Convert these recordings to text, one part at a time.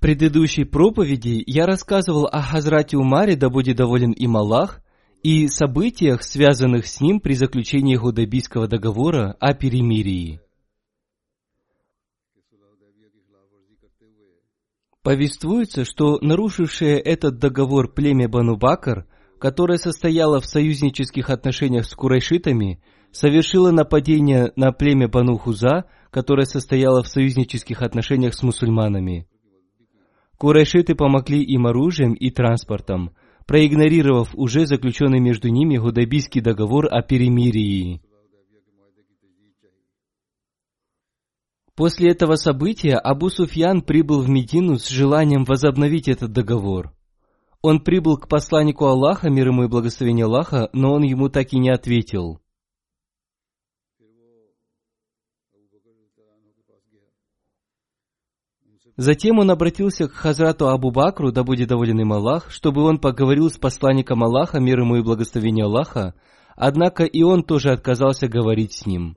предыдущей проповеди я рассказывал о Хазрате Умаре, да будет доволен им Аллах, и событиях, связанных с ним при заключении Худайбийского договора о перемирии. Повествуется, что нарушившее этот договор племя Бану Бакр, которое состояло в союзнических отношениях с курайшитами, совершило нападение на племя Бану Хуза, которое состояло в союзнических отношениях с мусульманами. Курайшиты помогли им оружием и транспортом, проигнорировав уже заключенный между ними Гудайбийский договор о перемирии. После этого события Абу Суфьян прибыл в Медину с желанием возобновить этот договор. Он прибыл к посланнику Аллаха, мир ему и благословение Аллаха, но он ему так и не ответил. Затем он обратился к Хазрату Абу Бакру, да будет доволен им Аллах, чтобы он поговорил с посланником Аллаха, мир ему и благословение Аллаха, однако и он тоже отказался говорить с ним.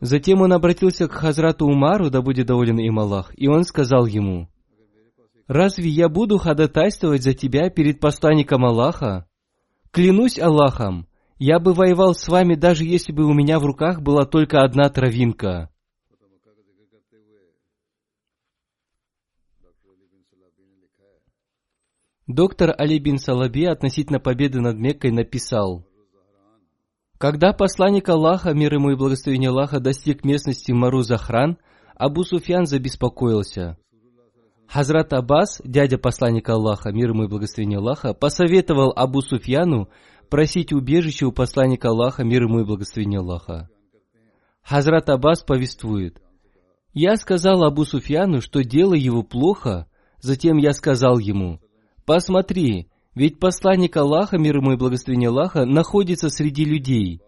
Затем он обратился к Хазрату Умару, да будет доволен им Аллах, и он сказал ему, «Разве я буду ходатайствовать за тебя перед посланником Аллаха? Клянусь Аллахом, я бы воевал с вами, даже если бы у меня в руках была только одна травинка». Доктор Али бин Салаби относительно победы над Меккой написал, когда посланник Аллаха, мир ему и благословение Аллаха, достиг местности Мару Захран, Абу Суфьян забеспокоился. Хазрат Аббас, дядя посланника Аллаха, мир ему и благословение Аллаха, посоветовал Абу Суфьяну просить убежище у посланника Аллаха, мир ему и благословение Аллаха. Хазрат Аббас повествует, «Я сказал Абу Суфьяну, что дело его плохо, затем я сказал ему, «Посмотри, ведь посланник Аллаха, мир ему и благословение Аллаха, находится среди людей».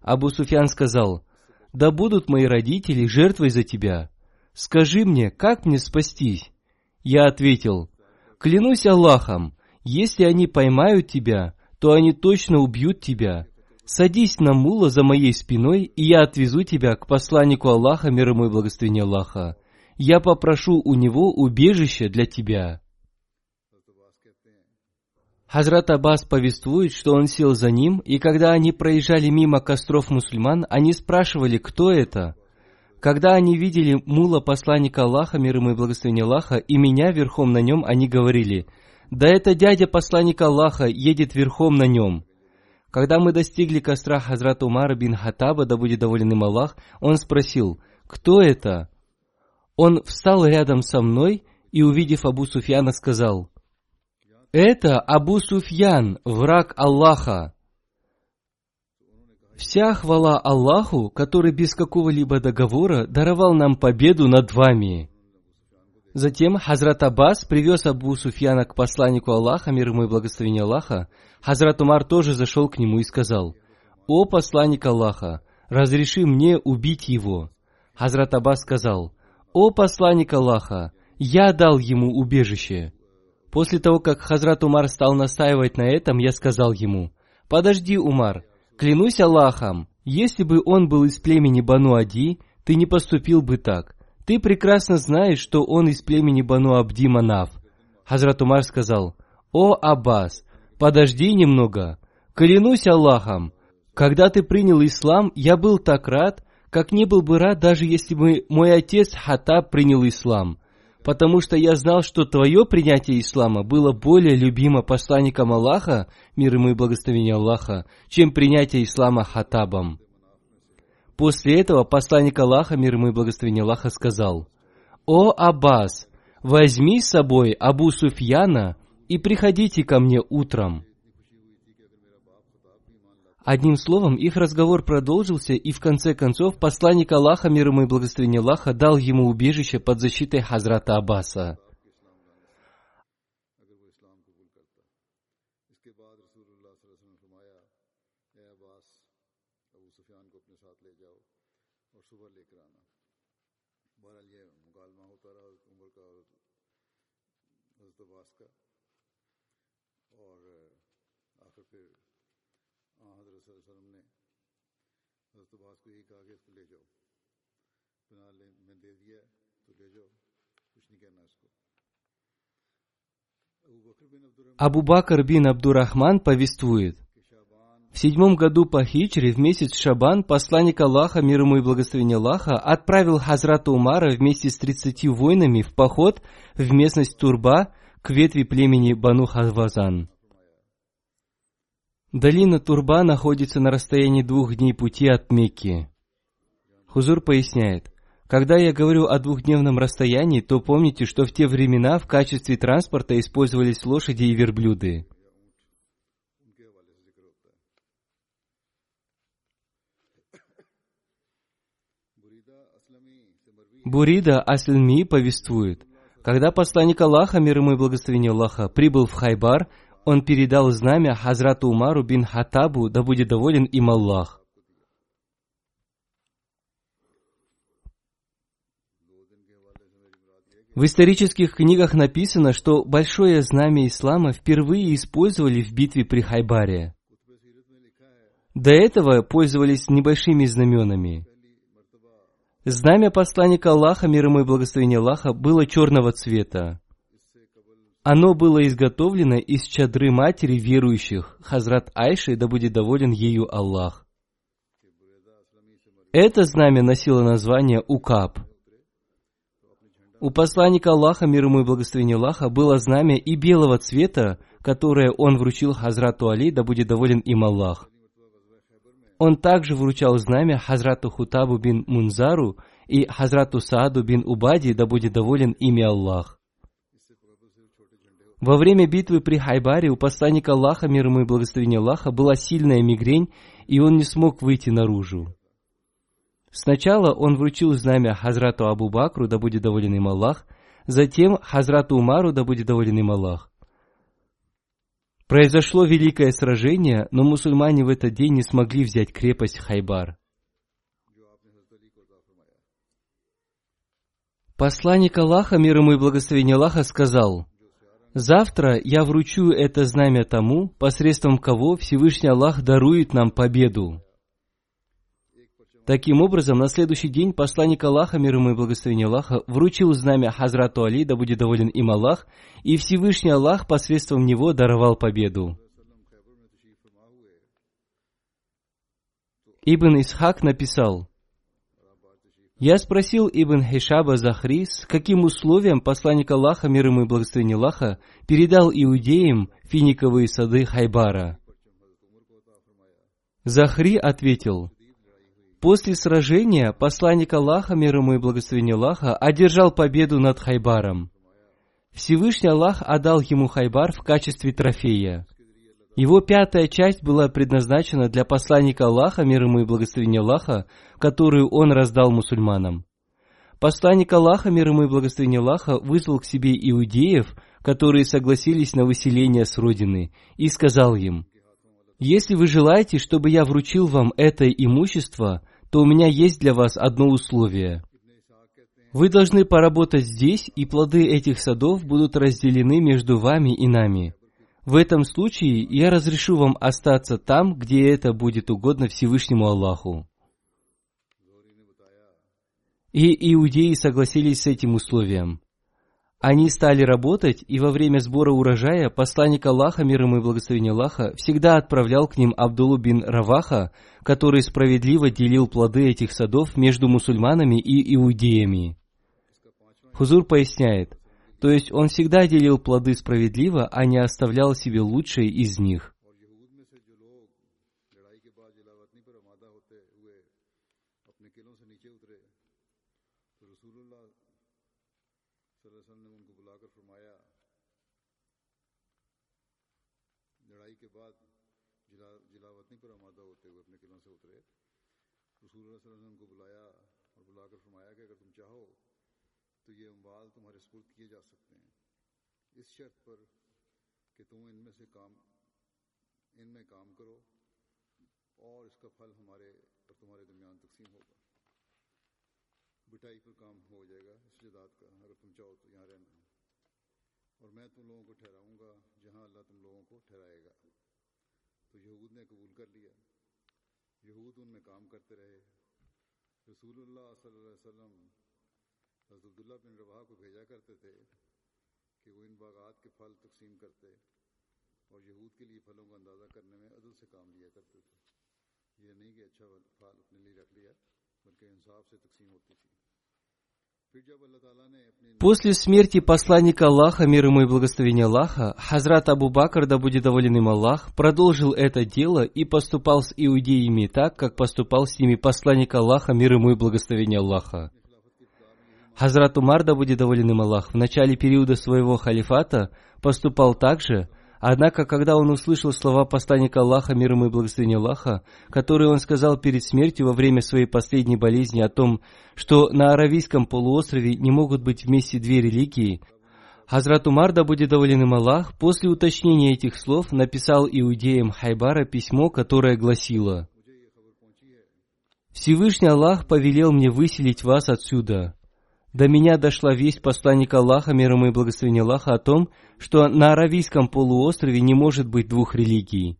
Абу Суфьян сказал, «Да будут мои родители жертвой за тебя. Скажи мне, как мне спастись?» Я ответил, «Клянусь Аллахом, если они поймают тебя, то они точно убьют тебя. Садись на мула за моей спиной, и я отвезу тебя к посланнику Аллаха, мир ему и благословение Аллаха. Я попрошу у него убежище для тебя». Хазрат Аббас повествует, что он сел за ним, и когда они проезжали мимо костров мусульман, они спрашивали, кто это. Когда они видели мула посланника Аллаха, мир ему и благословение Аллаха, и меня верхом на нем, они говорили, «Да это дядя посланника Аллаха едет верхом на нем». Когда мы достигли костра Хазрата Умара бин Хатаба, да будет доволен им Аллах, он спросил, «Кто это?» Он встал рядом со мной и, увидев Абу Суфьяна, сказал, это Абу Суфьян, враг Аллаха. Вся хвала Аллаху, который без какого-либо договора даровал нам победу над вами. Затем Хазрат Аббас привез Абу Суфьяна к посланнику Аллаха, мир ему и благословение Аллаха. Хазрат Умар тоже зашел к нему и сказал, «О посланник Аллаха, разреши мне убить его». Хазрат Аббас сказал, «О посланник Аллаха, я дал ему убежище». После того, как Хазрат Умар стал настаивать на этом, я сказал ему, «Подожди, Умар, клянусь Аллахом, если бы он был из племени Бану Ади, ты не поступил бы так. Ты прекрасно знаешь, что он из племени Бану Абди Манав». Хазрат Умар сказал, «О, Аббас, подожди немного. Клянусь Аллахом, когда ты принял ислам, я был так рад, как не был бы рад, даже если бы мой отец Хатаб принял ислам, потому что я знал, что твое принятие ислама было более любимо посланником Аллаха, мир ему и благословение Аллаха, чем принятие ислама Хатабом. После этого посланник Аллаха, мир ему и благословение Аллаха, сказал, «О Аббас, возьми с собой Абу Суфьяна и приходите ко мне утром». Одним словом, их разговор продолжился, и в конце концов посланник Аллаха, мир ему и благословение Аллаха, дал ему убежище под защитой Хазрата Аббаса. Абу Бакр бин Абдурахман повествует, в седьмом году по хиджре в месяц Шабан посланник Аллаха, мир ему и благословение Аллаха, отправил Хазрата Умара вместе с тридцатью воинами в поход в местность Турба к ветви племени Бану Хазвазан. Долина Турба находится на расстоянии двух дней пути от Мекки. Хузур поясняет, когда я говорю о двухдневном расстоянии, то помните, что в те времена в качестве транспорта использовались лошади и верблюды. Бурида Асльми повествует, когда посланник Аллаха, мир ему и благословение Аллаха, прибыл в Хайбар, он передал знамя Хазрату Умару бин Хатабу, да будет доволен им Аллах. В исторических книгах написано, что большое знамя ислама впервые использовали в битве при Хайбаре. До этого пользовались небольшими знаменами. Знамя посланника Аллаха, мир ему и благословение Аллаха, было черного цвета. Оно было изготовлено из чадры матери верующих, Хазрат Айши, да будет доволен ею Аллах. Это знамя носило название Укаб – у посланника Аллаха, мир ему и благословение Аллаха, было знамя и белого цвета, которое он вручил Хазрату Али, да будет доволен им Аллах. Он также вручал знамя Хазрату Хутабу бин Мунзару и Хазрату Сааду бин Убади, да будет доволен ими Аллах. Во время битвы при Хайбаре у посланника Аллаха, мир ему и благословение Аллаха, была сильная мигрень, и он не смог выйти наружу. Сначала он вручил знамя Хазрату Абу Бакру, да будет доволен им Аллах, затем Хазрату Умару, да будет доволен им Аллах. Произошло великое сражение, но мусульмане в этот день не смогли взять крепость Хайбар. Посланник Аллаха, мир ему и благословение Аллаха, сказал, «Завтра я вручу это знамя тому, посредством кого Всевышний Аллах дарует нам победу». Таким образом, на следующий день посланник Аллаха, мир ему и благословение Аллаха, вручил знамя Хазрату Али, да будет доволен им Аллах, и Всевышний Аллах посредством него даровал победу. Ибн Исхак написал, я спросил Ибн Хишаба Захри, с каким условием посланник Аллаха, мир ему и благословение Аллаха, передал иудеям финиковые сады Хайбара. Захри ответил, После сражения посланник Аллаха, мир ему и благословение Аллаха, одержал победу над Хайбаром. Всевышний Аллах отдал ему Хайбар в качестве трофея. Его пятая часть была предназначена для посланника Аллаха, мир ему и благословение Аллаха, которую он раздал мусульманам. Посланник Аллаха, мир ему и благословение Аллаха, вызвал к себе иудеев, которые согласились на выселение с родины, и сказал им, «Если вы желаете, чтобы я вручил вам это имущество, то у меня есть для вас одно условие. Вы должны поработать здесь, и плоды этих садов будут разделены между вами и нами. В этом случае я разрешу вам остаться там, где это будет угодно Всевышнему Аллаху. И иудеи согласились с этим условием. Они стали работать, и во время сбора урожая посланник Аллаха, мир ему и благословение Аллаха, всегда отправлял к ним Абдулу бин Раваха, который справедливо делил плоды этих садов между мусульманами и иудеями. Хузур поясняет, то есть он всегда делил плоды справедливо, а не оставлял себе лучшие из них. اگر تم چاہو تو یہ اموال تمہارے سپرد کیے جا سکتے ہیں۔ اس شرط پر کہ تم ان میں سے کام، ان میں کام کرو اور اس کا پھل ہمارے اور تمہارے درمیان تقسیم ہوگا۔ بٹائی پر کام ہو جائے گا، اس جداد کا۔ اگر تم چاہو تو یہاں رہنا۔ اور میں تم لوگوں کو ٹھہراؤں گا جہاں اللہ تم لوگوں کو ٹھہرائے گا۔ تو یہود نے قبول کر لیا۔ یہود ان میں کام کرتے رہے۔ رسول اللہ صلی اللہ علیہ وسلم حضرت عبداللہ بن روا کو بھیجا کرتے تھے کہ وہ ان باغات کے پھل تقسیم کرتے اور یہود کے لیے پھلوں کا اندازہ کرنے میں عدل سے کام لیا کرتے تھے۔ یہ نہیں کہ اچھا پھل اپنے لیے رکھ لیا، بلکہ انصاف سے تقسیم ہوتی تھی۔ После смерти посланника Аллаха, мир ему и благословение Аллаха, Хазрат Абу Бакр, да будет доволен им Аллах, продолжил это дело и поступал с иудеями так, как поступал с ними посланник Аллаха, мир ему и благословение Аллаха. Хазрат Умар, да будет доволен им Аллах, в начале периода своего халифата поступал так же, однако, когда он услышал слова посланника Аллаха, мир ему и благословения Аллаха, которые он сказал перед смертью во время своей последней болезни о том, что на Аравийском полуострове не могут быть вместе две религии, Хазрат Умар, да будет доволен им Аллах, после уточнения этих слов написал иудеям Хайбара письмо, которое гласило «Всевышний Аллах повелел мне выселить вас отсюда, до меня дошла весть посланника Аллаха, мир ему и благословения Аллаха, о том, что на Аравийском полуострове не может быть двух религий.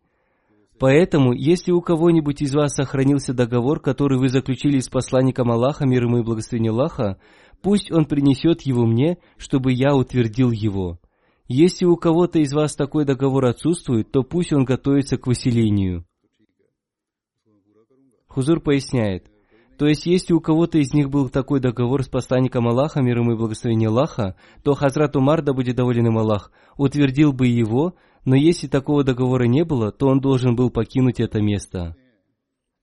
Поэтому, если у кого-нибудь из вас сохранился договор, который вы заключили с посланником Аллаха, мир ему и благословения Аллаха, пусть он принесет его мне, чтобы я утвердил его. Если у кого-то из вас такой договор отсутствует, то пусть он готовится к выселению. Хузур поясняет – то есть, если у кого-то из них был такой договор с посланником Аллаха, мир ему и благословение Аллаха, то Хазрат Умар, да будет доволен им Аллах, утвердил бы его, но если такого договора не было, то он должен был покинуть это место.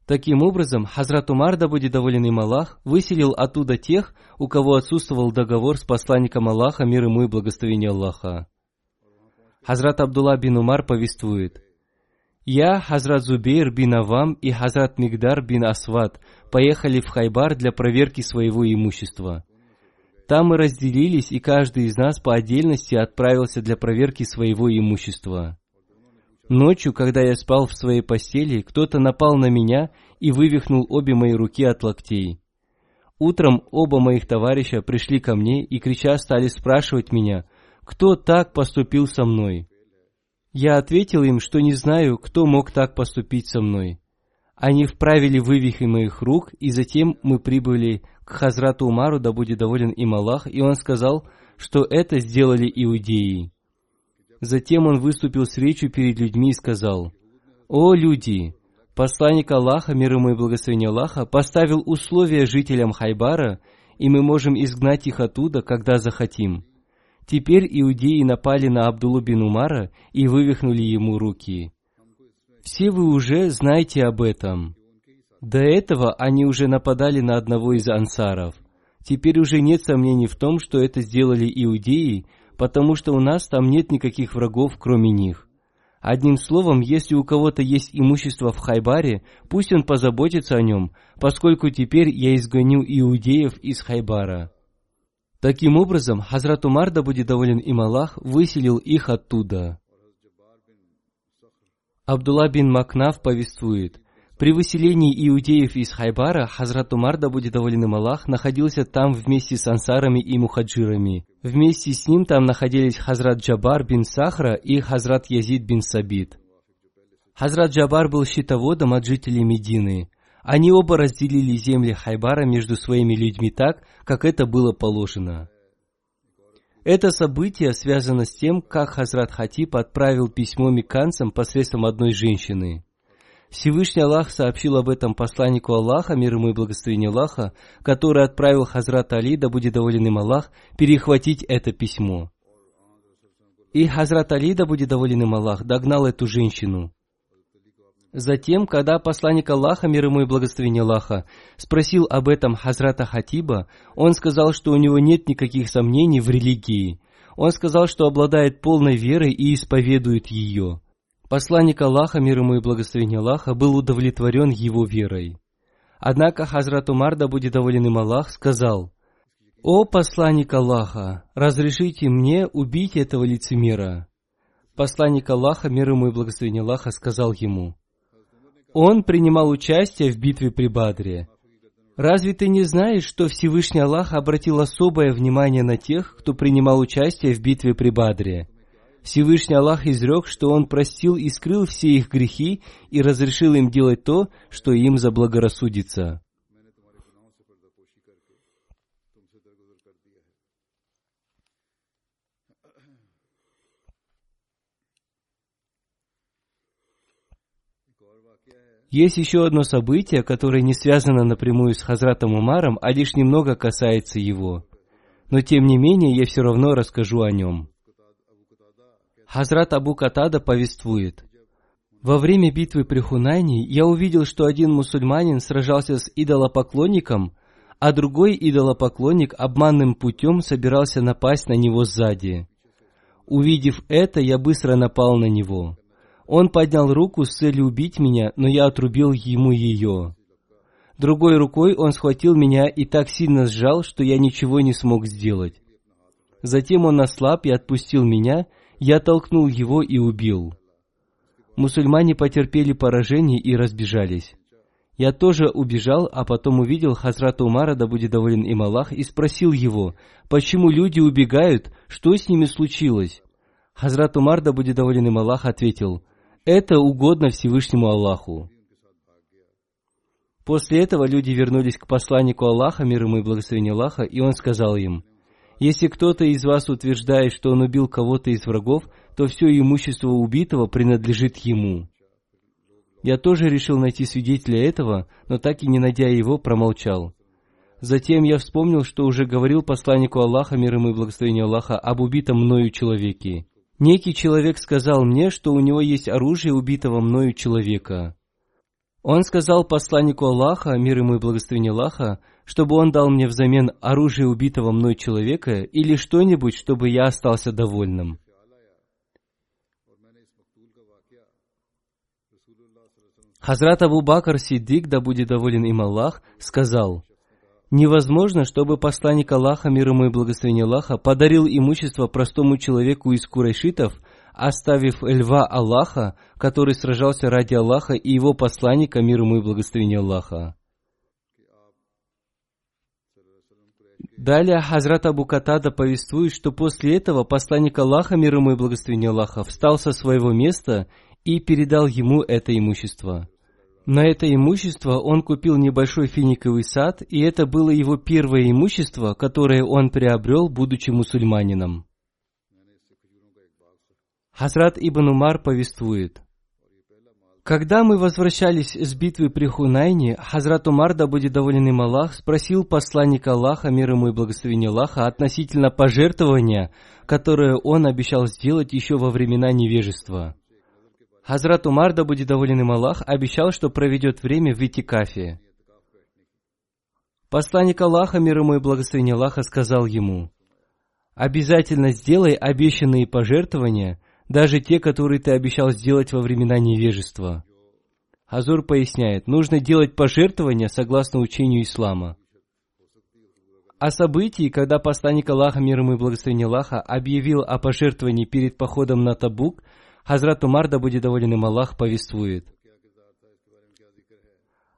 Таким образом, Хазрат Умар, да будет доволен им Аллах, выселил оттуда тех, у кого отсутствовал договор с посланником Аллаха, мир ему и благословение Аллаха. Хазрат Абдулла бин Умар повествует, «Я, Хазрат Зубейр бин Авам и Хазрат Мигдар бин Асват поехали в Хайбар для проверки своего имущества. Там мы разделились, и каждый из нас по отдельности отправился для проверки своего имущества. Ночью, когда я спал в своей постели, кто-то напал на меня и вывихнул обе мои руки от локтей. Утром оба моих товарища пришли ко мне и крича стали спрашивать меня, кто так поступил со мной. Я ответил им, что не знаю, кто мог так поступить со мной. Они вправили вывихи моих рук, и затем мы прибыли к Хазрату Умару, да будет доволен им Аллах, и он сказал, что это сделали иудеи. Затем он выступил с речью перед людьми и сказал, «О люди! Посланник Аллаха, мир ему и благословение Аллаха, поставил условия жителям Хайбара, и мы можем изгнать их оттуда, когда захотим. Теперь иудеи напали на Абдулу бин Умара и вывихнули ему руки. Все вы уже знаете об этом. До этого они уже нападали на одного из ансаров. Теперь уже нет сомнений в том, что это сделали иудеи, потому что у нас там нет никаких врагов, кроме них. Одним словом, если у кого-то есть имущество в Хайбаре, пусть он позаботится о нем, поскольку теперь я изгоню иудеев из Хайбара. Таким образом, Хазрат Умар, да будет доволен им Аллах, выселил их оттуда. Абдулла бин Макнаф повествует, При выселении иудеев из Хайбара Хазрат Умар, да будет доволен им Аллах, находился там вместе с ансарами и мухаджирами. Вместе с ним там находились Хазрат Джабар бин Сахра и Хазрат Язид бин Сабит. Хазрат Джабар был щитоводом от жителей Медины. Они оба разделили земли Хайбара между своими людьми так, как это было положено. Это событие связано с тем, как Хазрат Хатиб отправил письмо меканцам посредством одной женщины. Всевышний Аллах сообщил об этом посланнику Аллаха, мир ему и благословение Аллаха, который отправил Хазрат Али, да будет доволен им Аллах, перехватить это письмо. И Хазрат Али, да будет доволен им Аллах, догнал эту женщину. Затем, когда посланник Аллаха, мир ему и благословение Аллаха, спросил об этом Хазрата Хатиба, он сказал, что у него нет никаких сомнений в религии. Он сказал, что обладает полной верой и исповедует ее. Посланник Аллаха, мир ему и благословение Аллаха, был удовлетворен его верой. Однако Хазрат Умар, да будет доволен им Аллах, сказал, «О посланник Аллаха, разрешите мне убить этого лицемера». Посланник Аллаха, мир ему и благословение Аллаха, сказал ему, «Он принимал участие в битве при Бадре. Разве ты не знаешь, что Всевышний Аллах обратил особое внимание на тех, кто принимал участие в битве при Бадре?» Всевышний Аллах изрек, что Он простил и скрыл все их грехи и разрешил им делать то, что им заблагорассудится. Есть еще одно событие, которое не связано напрямую с Хазратом Умаром, а лишь немного касается его. Но тем не менее, я все равно расскажу о нем. Хазрат Абу Катада повествует. Во время битвы при Хунайне я увидел, что один мусульманин сражался с идолопоклонником, а другой идолопоклонник обманным путем собирался напасть на него сзади. Увидев это, я быстро напал на него. Он поднял руку с целью убить меня, но я отрубил ему ее. Другой рукой он схватил меня и так сильно сжал, что я ничего не смог сделать. Затем он ослаб и отпустил меня, я толкнул его и убил. Мусульмане потерпели поражение и разбежались. Я тоже убежал, а потом увидел Хазрата Умара, да будет доволен им Аллах, и спросил его, почему люди убегают, что с ними случилось? Хазрат Умар, да будет доволен им Аллах, ответил, это угодно Всевышнему Аллаху. После этого люди вернулись к посланнику Аллаха, мир ему и благословение Аллаха, и он сказал им – если кто-то из вас утверждает, что он убил кого-то из врагов, то все имущество убитого принадлежит ему. Я тоже решил найти свидетеля этого, но так и не найдя его, промолчал. Затем я вспомнил, что уже говорил посланнику Аллаха, мир ему и благословение Аллаха, об убитом мною человеке. Некий человек сказал мне, что у него есть оружие убитого мною человека. Он сказал посланнику Аллаха, мир ему и благословение Аллаха, чтобы он дал мне взамен оружие убитого мной человека или что-нибудь, чтобы я остался довольным. Хазрат Абу Бакр Сиддик, да будет доволен им Аллах, сказал, Невозможно, чтобы посланник Аллаха, мир ему и благословение Аллаха, подарил имущество простому человеку из курайшитов, оставив льва Аллаха, который сражался ради Аллаха и его посланника, мир ему и благословение Аллаха. Далее Хазрат Абу Катада повествует, что после этого посланник Аллаха, мир ему и благословение Аллаха, встал со своего места и передал ему это имущество. На это имущество он купил небольшой финиковый сад, и это было его первое имущество, которое он приобрел, будучи мусульманином. Хазрат Ибн Умар повествует. Когда мы возвращались с битвы при Хунайне, Хазрат Умар, да будет доволен им Аллах, спросил посланника Аллаха, мир ему и благословение Аллаха, относительно пожертвования, которое он обещал сделать еще во времена невежества. Хазрат Умар, да будет доволен им Аллах, обещал, что проведет время в Итикафе. Посланник Аллаха, мир ему и благословение Аллаха, сказал ему, «Обязательно сделай обещанные пожертвования, даже те, которые ты обещал сделать во времена невежества. Хазур поясняет, нужно делать пожертвования согласно учению ислама. О событии, когда посланник Аллаха, мир ему и благословение Аллаха, объявил о пожертвовании перед походом на Табук, Хазрат Умар, да будет доволен им Аллах, повествует.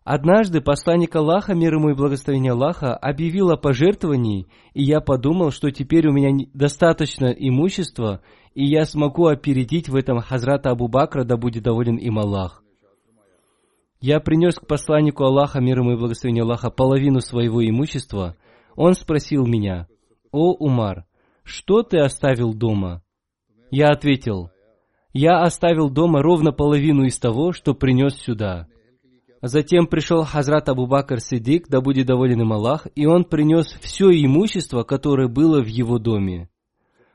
Однажды посланник Аллаха, мир ему и благословение Аллаха, объявил о пожертвовании, и я подумал, что теперь у меня достаточно имущества, и я смогу опередить в этом Хазрата Абу Бакра, да будет доволен им Аллах. Я принес к посланнику Аллаха, мир ему и благословение Аллаха, половину своего имущества. Он спросил меня, «О, Умар, что ты оставил дома?» Я ответил, «Я оставил дома ровно половину из того, что принес сюда». Затем пришел Хазрат Абу Бакр Сидик, да будет доволен им Аллах, и он принес все имущество, которое было в его доме.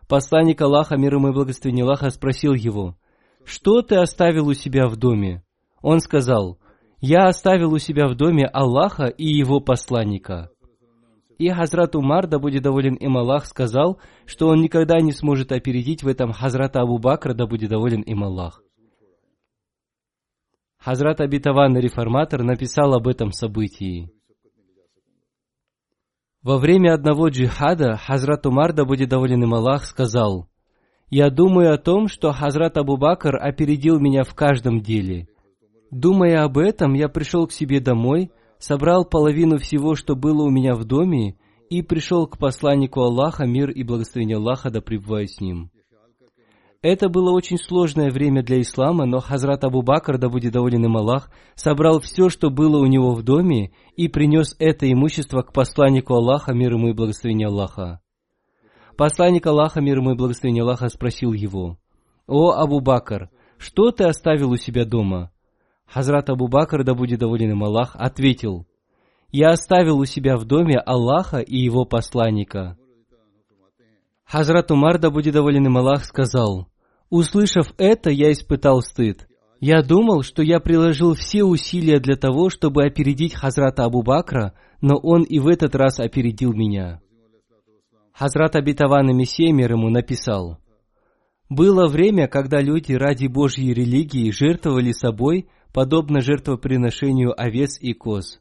Посланник Аллаха, мир ему и благословение Аллаха, спросил его, «Что ты оставил у себя в доме?» Он сказал, «Я оставил у себя в доме Аллаха и его посланника». И Хазрат Умар, да будет доволен им Аллах, сказал, что он никогда не сможет опередить в этом Хазрата Абу Бакра, да будет доволен им Аллах. Хазрат Абитаван, реформатор, написал об этом событии. Во время одного джихада Хазрат Умар, да будет доволен им Аллах, сказал, «Я думаю о том, что Хазрат Абу Бакр опередил меня в каждом деле. Думая об этом, я пришел к себе домой, собрал половину всего, что было у меня в доме, и пришел к посланнику Аллаха, мир и благословение Аллаха, да пребывает с ним. Это было очень сложное время для ислама, но Хазрат Абу Бакр, да будет доволен им Аллах, собрал все, что было у него в доме, и принес это имущество к посланнику Аллаха, мир ему и благословение Аллаха. Посланник Аллаха, мир ему и благословение Аллаха, спросил его, «О, Абу Бакр, что ты оставил у себя дома?» Хазрат Абу Бакр, да будет доволен им Аллах, ответил, «Я оставил у себя в доме Аллаха и его посланника». Хазрат Умар, да будет доволен им Аллах, сказал, Услышав это, я испытал стыд. Я думал, что я приложил все усилия для того, чтобы опередить Хазрата Абу Бакра, но он и в этот раз опередил меня. Хазрат Абитаван Мессия мир ему написал, «Было время, когда люди ради Божьей религии жертвовали собой, подобно жертвоприношению овец и коз.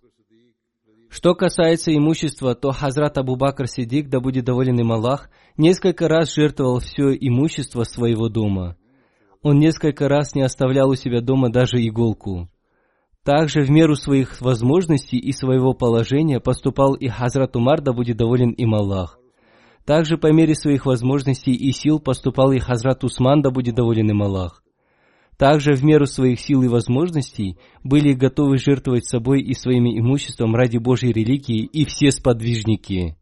Что касается имущества, то Хазрат Абу Бакр Сидик, да будет доволен им Аллах, несколько раз жертвовал все имущество своего дома. Он несколько раз не оставлял у себя дома даже иголку. Также в меру своих возможностей и своего положения поступал и Хазрат Умар, да будет доволен им Аллах. Также по мере своих возможностей и сил поступал и Хазрат Усман, да будет доволен им Аллах также в меру своих сил и возможностей были готовы жертвовать собой и своими имуществом ради Божьей религии и все сподвижники.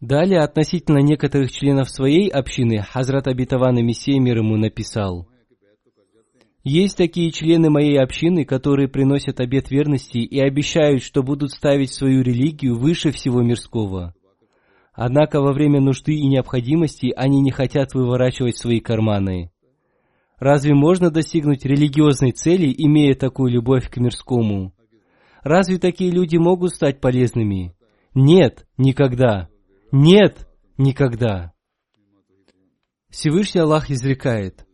Далее, относительно некоторых членов своей общины, Хазрат Абитаван и Мессия мир ему написал, «Есть такие члены моей общины, которые приносят обет верности и обещают, что будут ставить свою религию выше всего мирского. Однако во время нужды и необходимости они не хотят выворачивать свои карманы. Разве можно достигнуть религиозной цели, имея такую любовь к мирскому? Разве такие люди могут стать полезными? Нет, никогда. Нет, никогда. Всевышний Аллах изрекает,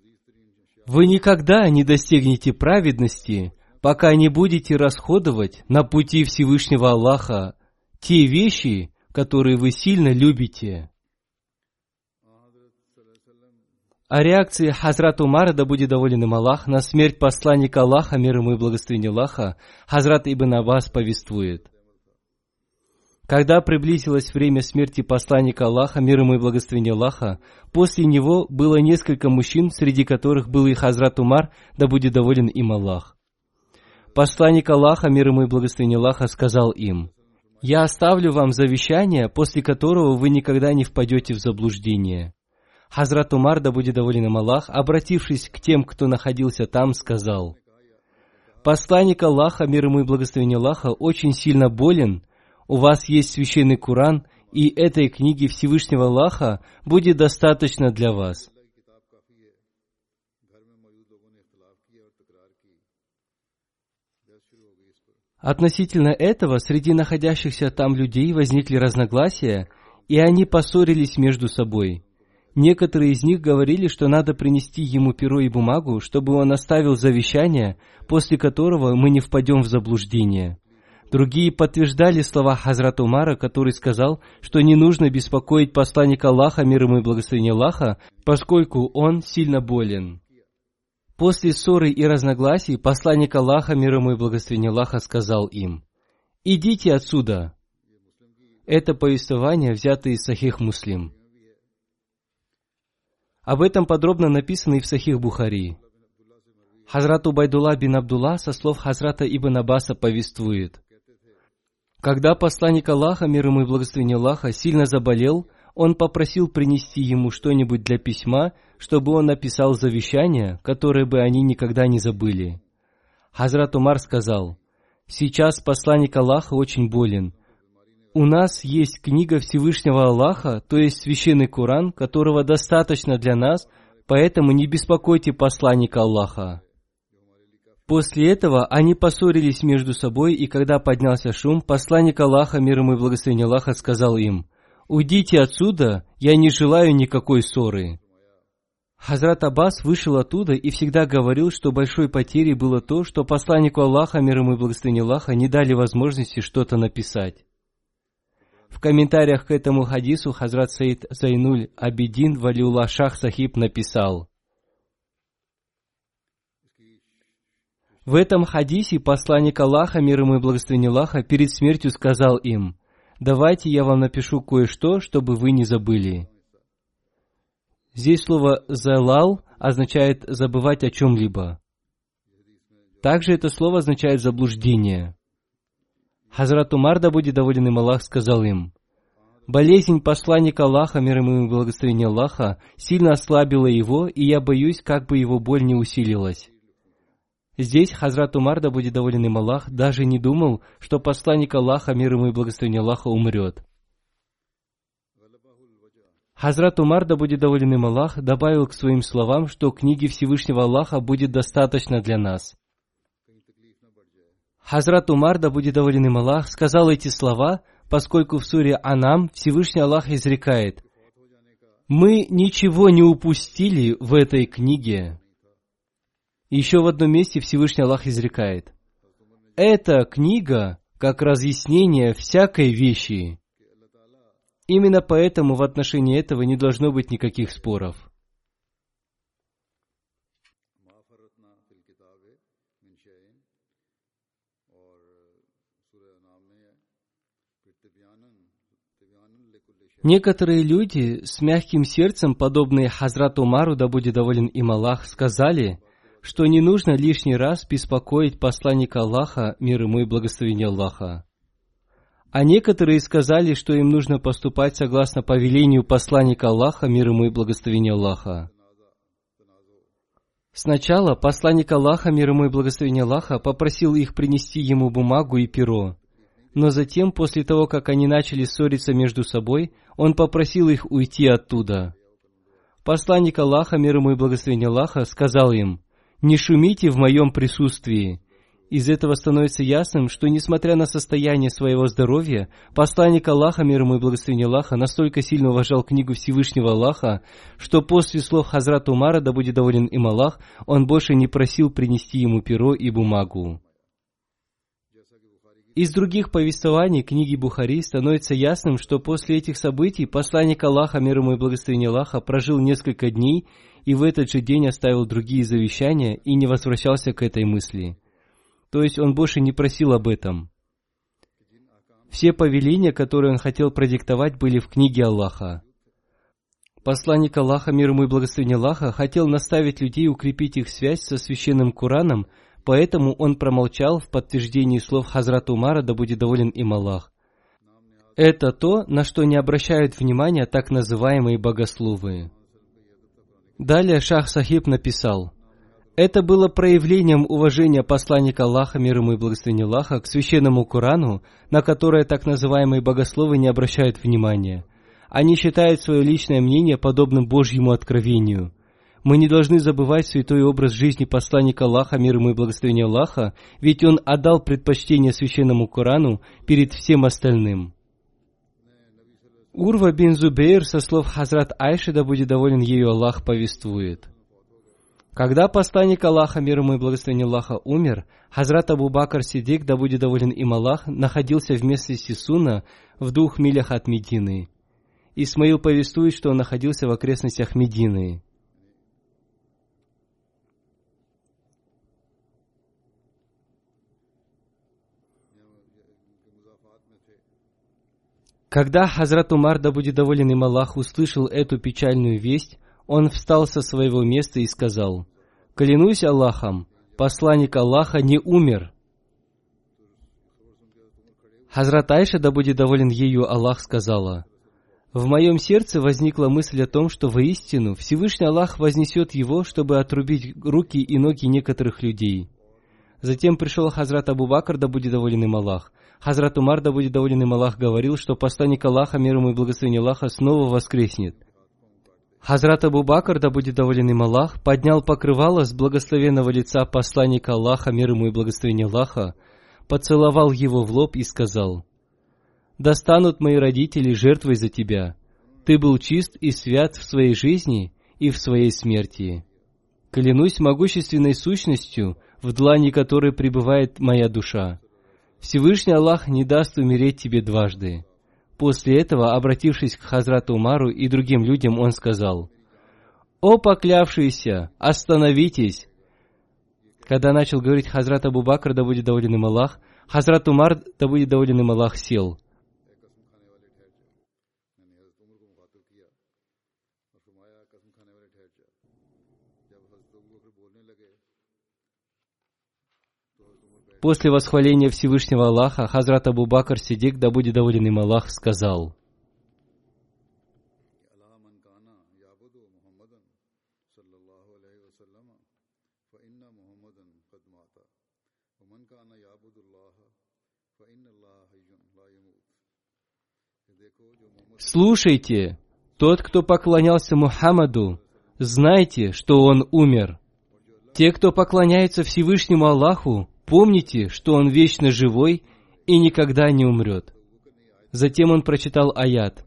«Вы никогда не достигнете праведности, пока не будете расходовать на пути Всевышнего Аллаха те вещи, которые вы сильно любите. О реакции Хазрат Умара, да будет доволен им Аллах, на смерть посланника Аллаха, мир ему и благословение Аллаха, Хазрат Ибн Аббас повествует. Когда приблизилось время смерти посланника Аллаха, мир ему и благословение Аллаха, после него было несколько мужчин, среди которых был и Хазрат Умар, да будет доволен им Аллах. Посланник Аллаха, мир ему и благословение Аллаха, сказал им – я оставлю вам завещание, после которого вы никогда не впадете в заблуждение. Хазрат Умар, да будет доволен им Аллах, обратившись к тем, кто находился там, сказал, «Посланник Аллаха, мир ему и благословение Аллаха, очень сильно болен. У вас есть священный Куран, и этой книги Всевышнего Аллаха будет достаточно для вас». Относительно этого среди находящихся там людей возникли разногласия, и они поссорились между собой. Некоторые из них говорили, что надо принести ему перо и бумагу, чтобы он оставил завещание, после которого мы не впадем в заблуждение. Другие подтверждали слова Хазрат Умара, который сказал, что не нужно беспокоить посланника Аллаха, мир ему и благословение Аллаха, поскольку он сильно болен. После ссоры и разногласий посланник Аллаха, мир ему и благословение Аллаха, сказал им, «Идите отсюда». Это повествование взято из Сахих Муслим. Об этом подробно написано и в Сахих Бухари. Хазрат Убайдулла бин Абдулла со слов Хазрата Ибн Аббаса повествует. Когда посланник Аллаха, мир ему и благословение Аллаха, сильно заболел, он попросил принести ему что-нибудь для письма, чтобы он написал завещание, которое бы они никогда не забыли. Хазрат Умар сказал, «Сейчас посланник Аллаха очень болен. У нас есть книга Всевышнего Аллаха, то есть священный Коран, которого достаточно для нас, поэтому не беспокойте посланника Аллаха». После этого они поссорились между собой, и когда поднялся шум, посланник Аллаха, мир ему и благословение Аллаха, сказал им – «Уйдите отсюда, я не желаю никакой ссоры». Хазрат Аббас вышел оттуда и всегда говорил, что большой потерей было то, что посланнику Аллаха, мир ему и благословение Аллаха, не дали возможности что-то написать. В комментариях к этому хадису Хазрат Саид Зайнуль Абидин Валиулла Шах Сахиб написал, В этом хадисе посланник Аллаха, мир ему и благословение Аллаха, перед смертью сказал им – давайте я вам напишу кое-что, чтобы вы не забыли. Здесь слово «залал» означает забывать о чем-либо. Также это слово означает заблуждение. Хазрат Умар, да будет доволен им Аллах, сказал им, «Болезнь посланника Аллаха, мир ему и благословение Аллаха, сильно ослабила его, и я боюсь, как бы его боль не усилилась». Здесь Хазрат Умар, да будет доволен им Аллах, даже не думал, что посланник Аллаха, мир ему и благословение Аллаха, умрет. Хазрат Умар, да будет доволен им Аллах, добавил к своим словам, что книги Всевышнего Аллаха будет достаточно для нас. Хазрат Умар, да будет доволен им Аллах, сказал эти слова, поскольку в суре Анам Всевышний Аллах изрекает, «Мы ничего не упустили в этой книге, еще в одном месте Всевышний Аллах изрекает. Эта книга как разъяснение всякой вещи. Именно поэтому в отношении этого не должно быть никаких споров. Некоторые люди с мягким сердцем, подобные Хазрату Умару, да будет доволен им Аллах, сказали – что не нужно лишний раз беспокоить посланника Аллаха, мир ему и благословение Аллаха. А некоторые сказали, что им нужно поступать согласно повелению посланника Аллаха, мир ему и благословение Аллаха. Сначала посланник Аллаха, мир ему и благословение Аллаха, попросил их принести ему бумагу и перо. Но затем, после того, как они начали ссориться между собой, он попросил их уйти оттуда. Посланник Аллаха, мир ему и благословение Аллаха, сказал им – не шумите в моем присутствии. Из этого становится ясным, что несмотря на состояние своего здоровья, посланник Аллаха, мир ему и благословение Аллаха, настолько сильно уважал книгу Всевышнего Аллаха, что после слов Хазрата Умара, да будет доволен им Аллах, он больше не просил принести ему перо и бумагу. Из других повествований книги Бухари становится ясным, что после этих событий посланник Аллаха, мир ему и благословение Аллаха, прожил несколько дней и в этот же день оставил другие завещания и не возвращался к этой мысли. То есть он больше не просил об этом. Все повеления, которые он хотел продиктовать, были в книге Аллаха. Посланник Аллаха, мир ему и благословение Аллаха, хотел наставить людей укрепить их связь со священным Кураном, поэтому он промолчал в подтверждении слов Хазрата Умара, да будет доволен им Аллах. Это то, на что не обращают внимания так называемые богословы. Далее Шах Сахиб написал, это было проявлением уважения посланника Аллаха, мир ему и благословения Аллаха, к священному Корану, на которое так называемые богословы не обращают внимания. Они считают свое личное мнение подобным Божьему откровению. Мы не должны забывать святой образ жизни посланника Аллаха, мир ему и благословения Аллаха, ведь он отдал предпочтение священному Корану перед всем остальным. Урва бин Зубейр со слов Хазрат Айши, да будет доволен ею Аллах, повествует. Когда посланник Аллаха, мир ему и благословение Аллаха, умер, Хазрат Абу Бакр Сидик, да будет доволен им Аллах, находился вместе с Сисуна в двух милях от Медины. Исмаил повествует, что он находился в окрестностях Медины. Когда Хазрат Умар, да будет доволен им Аллах, услышал эту печальную весть, он встал со своего места и сказал, «Клянусь Аллахом, посланник Аллаха не умер». Хазрат Айша, да будет доволен ею Аллах, сказала, «В моем сердце возникла мысль о том, что воистину Всевышний Аллах вознесет его, чтобы отрубить руки и ноги некоторых людей». Затем пришел Хазрат Абу Бакр, да будет доволен им Аллах. Хазрат Умар, да будет доволен им Аллах, говорил, что посланник Аллаха, мир ему и благословение Аллаха, снова воскреснет. Хазрат Абу Бакр, да будет доволен им Аллах, поднял покрывало с благословенного лица посланника Аллаха, мир ему и благословение Аллаха, поцеловал его в лоб и сказал, «Достанут мои родители жертвой за тебя. Ты был чист и свят в своей жизни и в своей смерти. Клянусь могущественной сущностью, в длани которой пребывает моя душа. Всевышний Аллах не даст умереть тебе дважды. После этого, обратившись к Хазрату Умару и другим людям, он сказал, «О поклявшиеся, остановитесь!» Когда начал говорить Хазрат Абу Бакр, да будет доволен им Аллах, Хазрат Умар, да будет доволен им Аллах, сел. После восхваления Всевышнего Аллаха, Хазрат Абу Бакр Сидик, да будет доволен им Аллах, сказал, Слушайте, тот, кто поклонялся Мухаммаду, знайте, что он умер. Те, кто поклоняется Всевышнему Аллаху, Помните, что Он вечно живой и никогда не умрет. Затем он прочитал аят.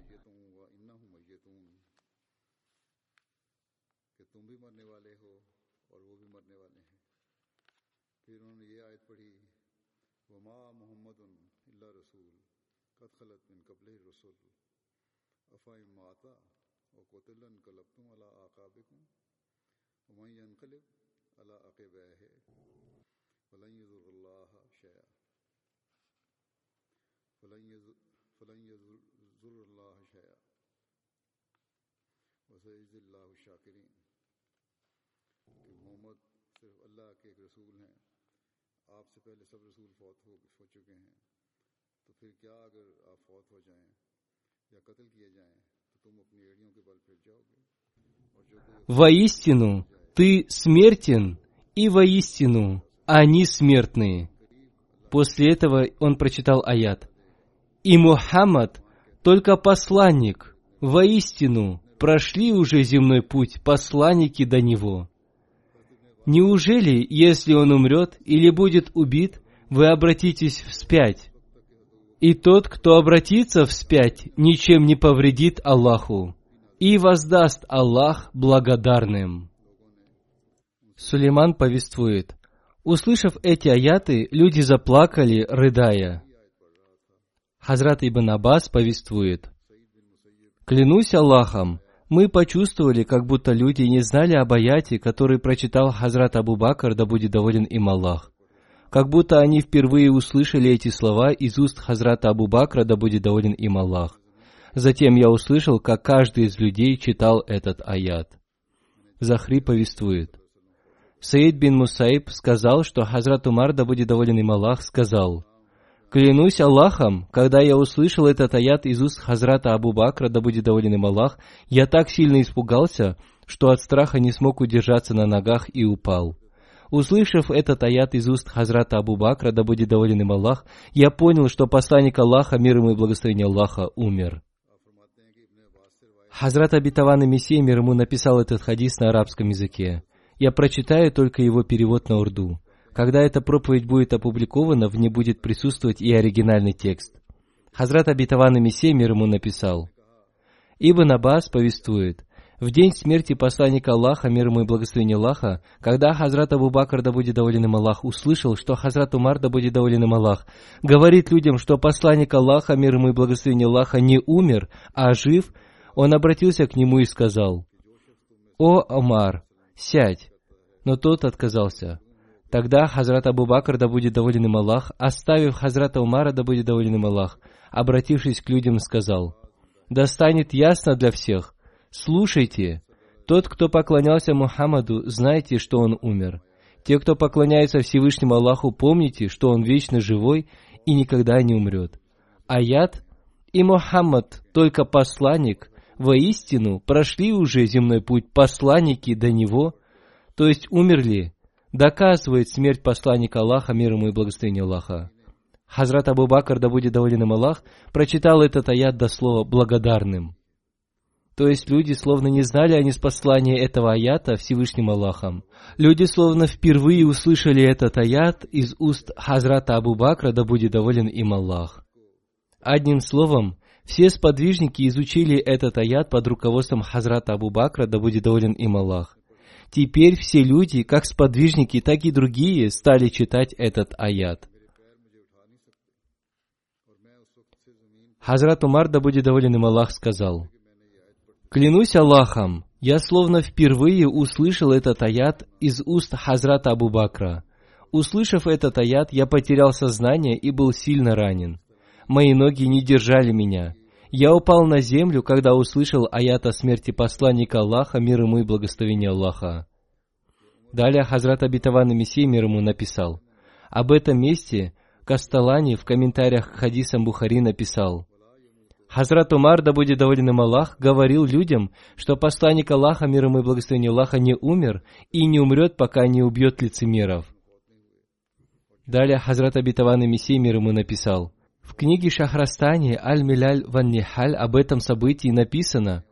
Воистину, ты смертен, и воистину, они смертные. После этого он прочитал аят. И Мухаммад только посланник, воистину, прошли уже земной путь посланники до него. Неужели, если он умрет или будет убит, вы обратитесь вспять? И тот, кто обратится вспять, ничем не повредит Аллаху, и воздаст Аллах благодарным. Сулейман повествует, услышав эти аяты, люди заплакали, рыдая. Хазрат Ибн Аббас повествует, «Клянусь Аллахом, мы почувствовали, как будто люди не знали об аяте, который прочитал Хазрат Абу Бакр, да будет доволен им Аллах. Как будто они впервые услышали эти слова из уст Хазрата Абу Бакра, да будет доволен им Аллах. Затем я услышал, как каждый из людей читал этот аят. Захри повествует. Саид бин Мусаиб сказал, что Хазрат Умар, да будет доволен им Аллах, сказал, Клянусь Аллахом, когда я услышал этот аят из уст Хазрата Абу Бакра, да будет доволен им Аллах, я так сильно испугался, что от страха не смог удержаться на ногах и упал. Услышав этот аят из уст Хазрата Абу Бакра, да будет доволен им Аллах, я понял, что посланник Аллаха, мир ему и благословение Аллаха, умер. Хазрат Абитаван и Мессия, мир ему, написал этот хадис на арабском языке. Я прочитаю только его перевод на урду. Когда эта проповедь будет опубликована, в ней будет присутствовать и оригинальный текст. Хазрат Абитаван и Мессия мир ему написал. Ибн Аббас повествует, В день смерти посланника Аллаха, мир ему и благословение Аллаха, когда Хазрат Абу Бакр, да будет доволен им Аллах, услышал, что Хазрат Умар, да будет доволен им Аллах, говорит людям, что посланник Аллаха, мир ему и благословение Аллаха, не умер, а жив, он обратился к нему и сказал, «О, Умар, сядь!» Но тот отказался. Тогда Хазрат Абу Бакр, да будет доволен им Аллах, оставив Хазрата Умара, да будет доволен им Аллах, обратившись к людям, сказал, «Да станет ясно для всех, Слушайте, тот, кто поклонялся Мухаммаду, знайте, что он умер. Те, кто поклоняется Всевышнему Аллаху, помните, что он вечно живой и никогда не умрет. Аят и Мухаммад только посланник, воистину прошли уже земной путь посланники до него, то есть умерли, доказывает смерть посланника Аллаха, мир ему и благословение Аллаха. Хазрат Абу Бакр, да будет доволен им Аллах, прочитал этот аят до слова «благодарным». То есть люди словно не знали о неспослании этого аята Всевышним Аллахом. Люди словно впервые услышали этот аят из уст Хазрата Абу Бакра, да будет доволен им Аллах. Одним словом, все сподвижники изучили этот аят под руководством Хазрата Абу Бакра, да будет доволен им Аллах. Теперь все люди, как сподвижники, так и другие, стали читать этот аят. Хазрат Умар, да будет доволен им Аллах, сказал – Клянусь Аллахом, я словно впервые услышал этот аят из уст Хазрата Абу Бакра. Услышав этот аят, я потерял сознание и был сильно ранен. Мои ноги не держали меня. Я упал на землю, когда услышал аят о смерти посланника Аллаха, мир ему и благословение Аллаха. Далее Хазрат Абитаван Мессия мир ему написал. Об этом месте Касталани в комментариях к хадисам Бухари написал – Хазрат Умар, да будет доволен им Аллах, говорил людям, что посланник Аллаха, мир ему и благословение Аллаха, не умер и не умрет, пока не убьет лицемеров. Далее Хазрат Абитаван и Мессия мир ему написал. В книге Шахрастани Аль-Миляль Ван Нихаль об этом событии написано.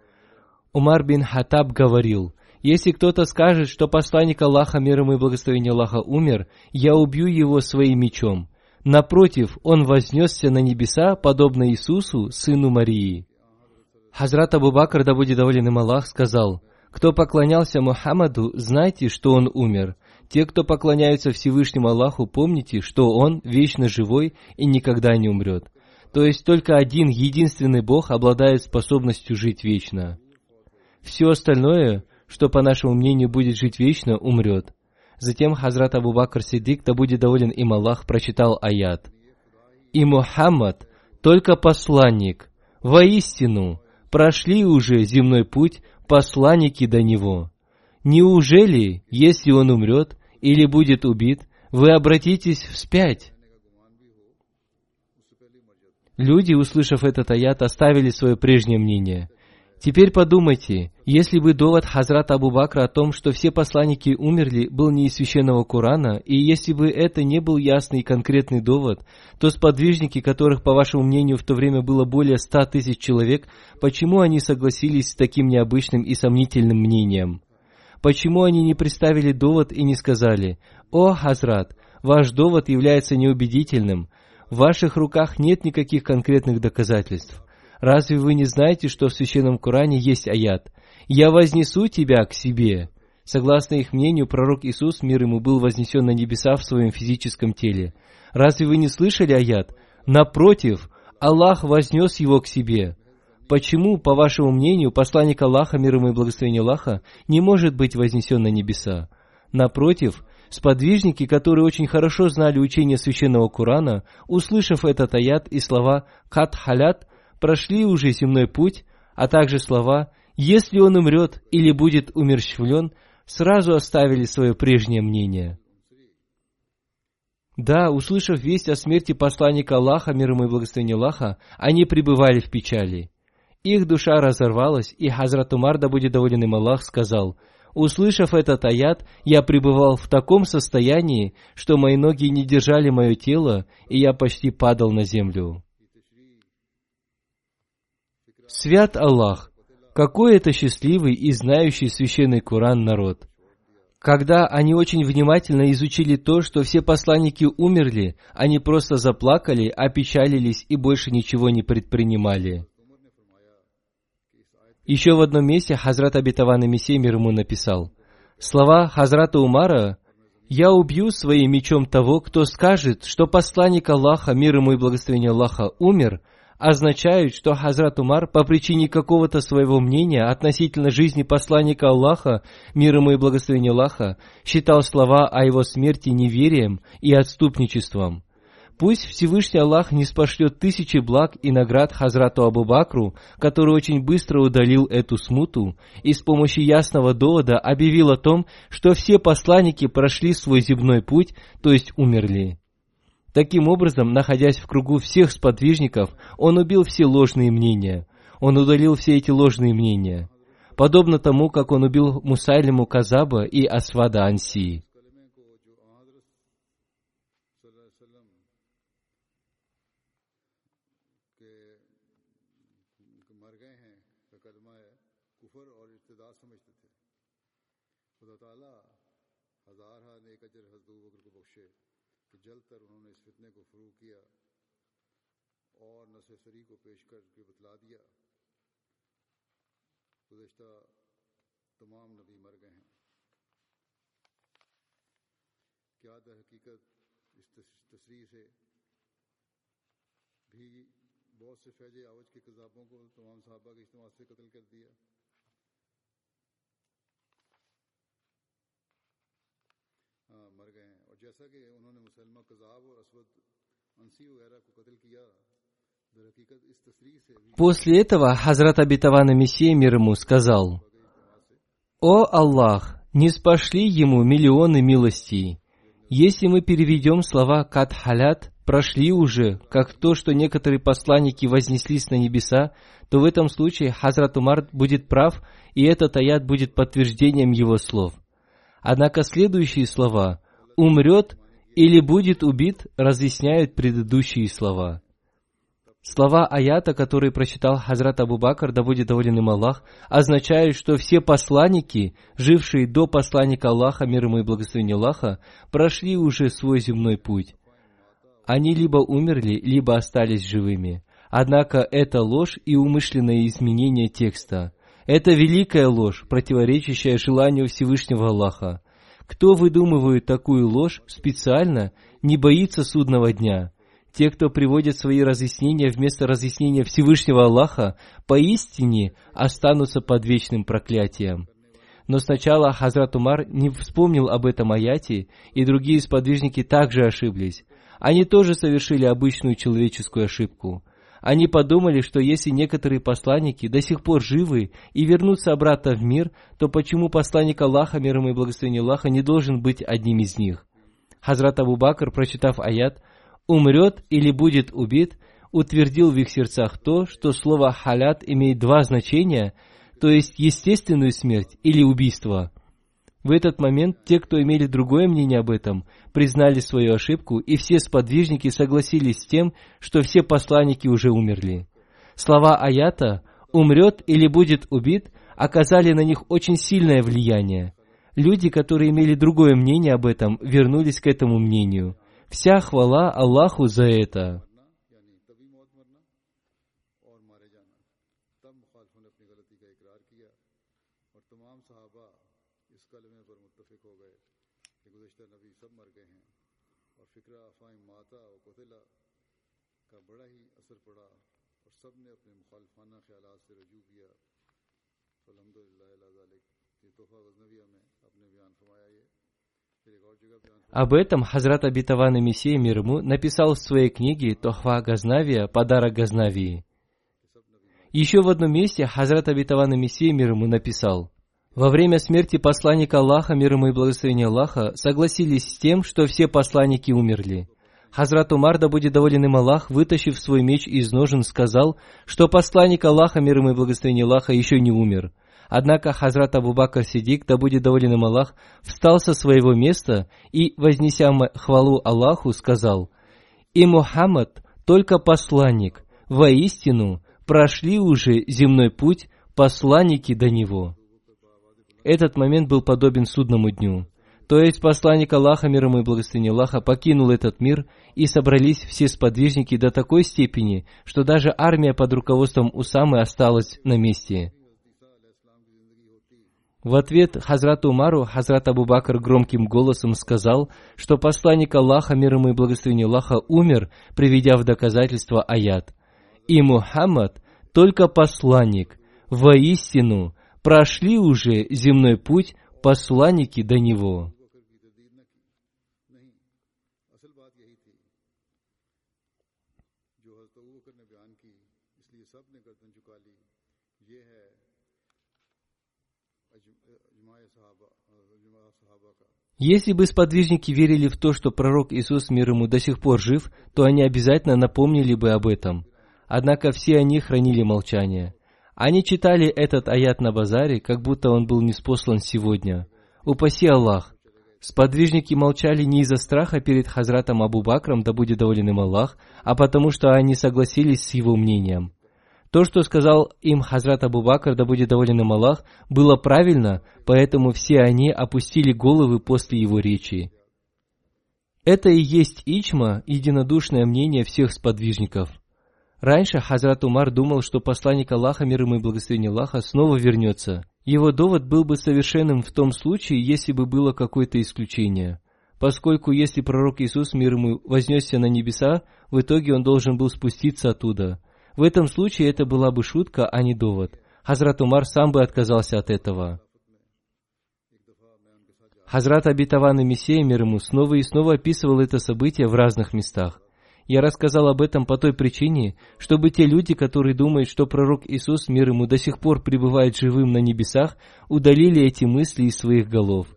Умар бин Хатаб говорил, если кто-то скажет, что посланник Аллаха, мир ему и благословение Аллаха, умер, я убью его своим мечом. Напротив, он вознесся на небеса, подобно Иисусу, сыну Марии. Хазрат Абу Бакр, да будет доволен им Аллах, сказал, «Кто поклонялся Мухаммаду, знайте, что он умер. Те, кто поклоняются Всевышнему Аллаху, помните, что он вечно живой и никогда не умрет. То есть только один, единственный Бог обладает способностью жить вечно. Все остальное, что, по нашему мнению, будет жить вечно, умрет. Затем Хазрат Абу Бакр Сиддик, да будет доволен им Аллах, прочитал аят. «И Мухаммад только посланник, воистину прошли уже земной путь посланники до него. Неужели, если он умрет или будет убит, вы обратитесь вспять?» Люди, услышав этот аят, оставили свое прежнее мнение – Теперь подумайте, если бы довод Хазрата Абу Бакра о том, что все посланники умерли, был не из священного Корана, и если бы это не был ясный и конкретный довод, то сподвижники, которых, по вашему мнению, в то время было более ста тысяч человек, почему они согласились с таким необычным и сомнительным мнением? Почему они не представили довод и не сказали, «О, Хазрат, ваш довод является неубедительным, в ваших руках нет никаких конкретных доказательств». Разве вы не знаете, что в Священном Коране есть аят «Я вознесу тебя к себе»? Согласно их мнению, пророк Иисус, мир ему, был вознесен на небеса в своем физическом теле. Разве вы не слышали аят? Напротив, Аллах вознес его к себе. Почему, по вашему мнению, посланник Аллаха, мир ему и благословение Аллаха, не может быть вознесен на небеса? Напротив, сподвижники, которые очень хорошо знали учение священного Корана, услышав этот аят и слова «кат халят», прошли уже земной путь, а также слова «если он умрет или будет умерщвлен», сразу оставили свое прежнее мнение. Да, услышав весть о смерти посланника Аллаха, мир ему и благословение Аллаха, они пребывали в печали. Их душа разорвалась, и Хазрат Умар, да будет доволен им Аллах, сказал, «Услышав этот аят, я пребывал в таком состоянии, что мои ноги не держали мое тело, и я почти падал на землю». Свят Аллах! Какой это счастливый и знающий священный Коран народ! Когда они очень внимательно изучили то, что все посланники умерли, они просто заплакали, опечалились и больше ничего не предпринимали. Еще в одном месте Хазрат Абитаван Мессия мир ему написал, слова Хазрата Умара «Я убью своим мечом того, кто скажет, что посланник Аллаха, мир ему и благословение Аллаха, умер», означают, что Хазрат Умар по причине какого-то своего мнения относительно жизни посланника Аллаха, мир ему и благословение Аллаха, считал слова о его смерти неверием и отступничеством. Пусть Всевышний Аллах не спошлет тысячи благ и наград Хазрату Абу Бакру, который очень быстро удалил эту смуту и с помощью ясного довода объявил о том, что все посланники прошли свой земной путь, то есть умерли. Таким образом, находясь в кругу всех сподвижников, он убил все ложные мнения. Он удалил все эти ложные мнения. Подобно тому, как он убил Мусайлиму Казаба и Асвада Ансии. سری کو پیش کر کے بتلا دیا۔ گزشتہ تمام نبی مر گئے ہیں۔ کیا در حقیقت اس تصریح سے بھی بہت سے فیض آوج کے کذابوں کو تمام صحابہ کے اجتماع سے قتل کر دیا؟ ہاں، مر گئے ہیں۔ اور جیسا کہ انہوں نے مسلمہ کذاب اور اسود انسی وغیرہ کو قتل کیا После этого Хазрат Абитавана Мессия мир ему сказал, «О Аллах, не спошли ему миллионы милостей. Если мы переведем слова «кат-халят», прошли уже, как то, что некоторые посланники вознеслись на небеса, то в этом случае Хазрат Умар будет прав, и этот аят будет подтверждением его слов. Однако следующие слова «умрет» или «будет убит» разъясняют предыдущие слова. Слова аята, которые прочитал Хазрат Абу Бакр, да будет доволен им Аллах, означают, что все посланники, жившие до посланника Аллаха, мир ему и благословение Аллаха, прошли уже свой земной путь. Они либо умерли, либо остались живыми. Однако это ложь и умышленное изменение текста. Это великая ложь, противоречащая желанию Всевышнего Аллаха. Кто выдумывает такую ложь специально, не боится судного дня. Те, кто приводит свои разъяснения вместо разъяснения Всевышнего Аллаха, поистине останутся под вечным проклятием. Но сначала Хазрат Умар не вспомнил об этом аяте, и другие сподвижники также ошиблись. Они тоже совершили обычную человеческую ошибку. Они подумали, что если некоторые посланники до сих пор живы и вернутся обратно в мир, то почему посланник Аллаха, мир ему и благословение Аллаха, не должен быть одним из них? Хазрат Абу Бакр, прочитав аят, «умрет или будет убит», утвердил в их сердцах то, что слово «халят» имеет два значения, то есть естественную смерть или убийство – в этот момент те, кто имели другое мнение об этом, признали свою ошибку, и все сподвижники согласились с тем, что все посланники уже умерли. Слова аята «умрет или будет убит» оказали на них очень сильное влияние. Люди, которые имели другое мнение об этом, вернулись к этому мнению. Вся хвала Аллаху за это. Об этом Хазрат Абитаван и Мессия мир ему написал в своей книге Тохва Газнавия «Подарок Газнавии». Еще в одном месте Хазрат Абитаван и Мессия мир ему написал «Во время смерти посланника Аллаха, мир ему и благословения Аллаха, согласились с тем, что все посланники умерли. Хазрат Умар, да будет доволен им Аллах, вытащив свой меч из ножен, сказал, что посланник Аллаха, мир ему и благословение Аллаха, еще не умер – Однако Хазрат Абу Бакр Сидик, да будет доволен им Аллах, встал со своего места и, вознеся хвалу Аллаху, сказал, «И Мухаммад только посланник, воистину прошли уже земной путь посланники до него». Этот момент был подобен судному дню. То есть посланник Аллаха, мир ему и благословение Аллаха, покинул этот мир, и собрались все сподвижники до такой степени, что даже армия под руководством Усамы осталась на месте – В ответ Хазрат Умару Хазрат Абу Бакр громким голосом сказал, что посланник Аллаха, мир ему и благословение Аллаха, умер, приведя в доказательство аят. И Мухаммад только посланник, воистину прошли уже земной путь посланники до него. Если бы сподвижники верили в то, что пророк Иисус мир ему до сих пор жив, то они обязательно напомнили бы об этом. Однако все они хранили молчание. Они читали этот аят на базаре, как будто он был неспослан сегодня. Упаси Аллах! Сподвижники молчали не из-за страха перед Хазратом Абу Бакром, да будет доволен им Аллах, а потому что они согласились с его мнением. То, что сказал им Хазрат Абу Бакр, да будет доволен им Аллах, было правильно, поэтому все они опустили головы после его речи. Это и есть ичма, единодушное мнение всех сподвижников. Раньше Хазрат Умар думал, что посланник Аллаха, мир ему и благословение Аллаха, снова вернется. Его довод был бы совершенным в том случае, если бы было какое-то исключение. Поскольку если пророк Иисус, мир ему, вознесся на небеса, в итоге он должен был спуститься оттуда. В этом случае это была бы шутка, а не довод. Хазрат Умар сам бы отказался от этого. Хазрат обетованный Мессия мир ему снова и снова описывал это событие в разных местах. Я рассказал об этом по той причине, чтобы те люди, которые думают, что пророк Иисус, мир ему, до сих пор пребывает живым на небесах, удалили эти мысли из своих голов.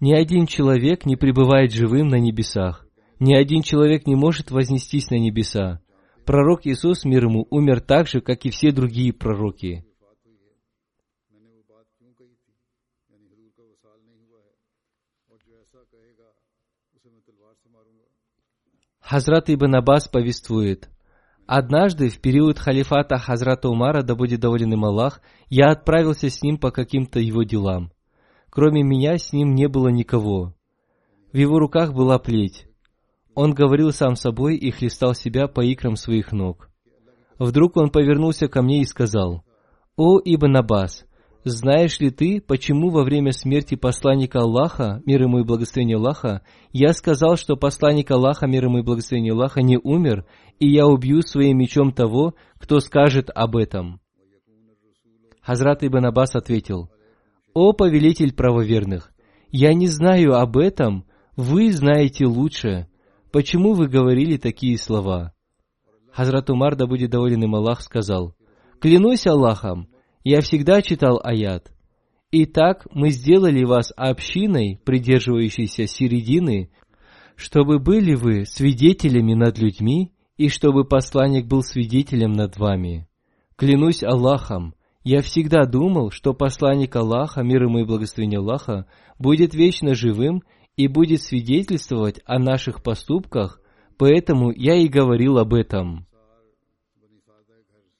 Ни один человек не пребывает живым на небесах. Ни один человек не может вознестись на небеса пророк Иисус, мир ему, умер так же, как и все другие пророки. Хазрат Ибн Аббас повествует, «Однажды, в период халифата Хазрата Умара, да будет доволен им Аллах, я отправился с ним по каким-то его делам. Кроме меня с ним не было никого. В его руках была плеть. Он говорил сам собой и хлестал себя по икрам своих ног. Вдруг он повернулся ко мне и сказал, «О, Ибн Аббас, знаешь ли ты, почему во время смерти посланника Аллаха, мир ему и благословение Аллаха, я сказал, что посланник Аллаха, мир ему и благословение Аллаха, не умер, и я убью своим мечом того, кто скажет об этом?» Хазрат Ибн Аббас ответил, «О повелитель правоверных, я не знаю об этом, вы знаете лучше. Почему вы говорили такие слова?» Хазрат Умар, да будет доволен им Аллах, сказал, «Клянусь Аллахом, я всегда читал аят. Итак, мы сделали вас общиной, придерживающейся середины, чтобы были вы свидетелями над людьми, и чтобы посланник был свидетелем над вами. Клянусь Аллахом, я всегда думал, что посланник Аллаха, мир ему и благословение Аллаха, будет вечно живым и будет свидетельствовать о наших поступках, поэтому я и говорил об этом.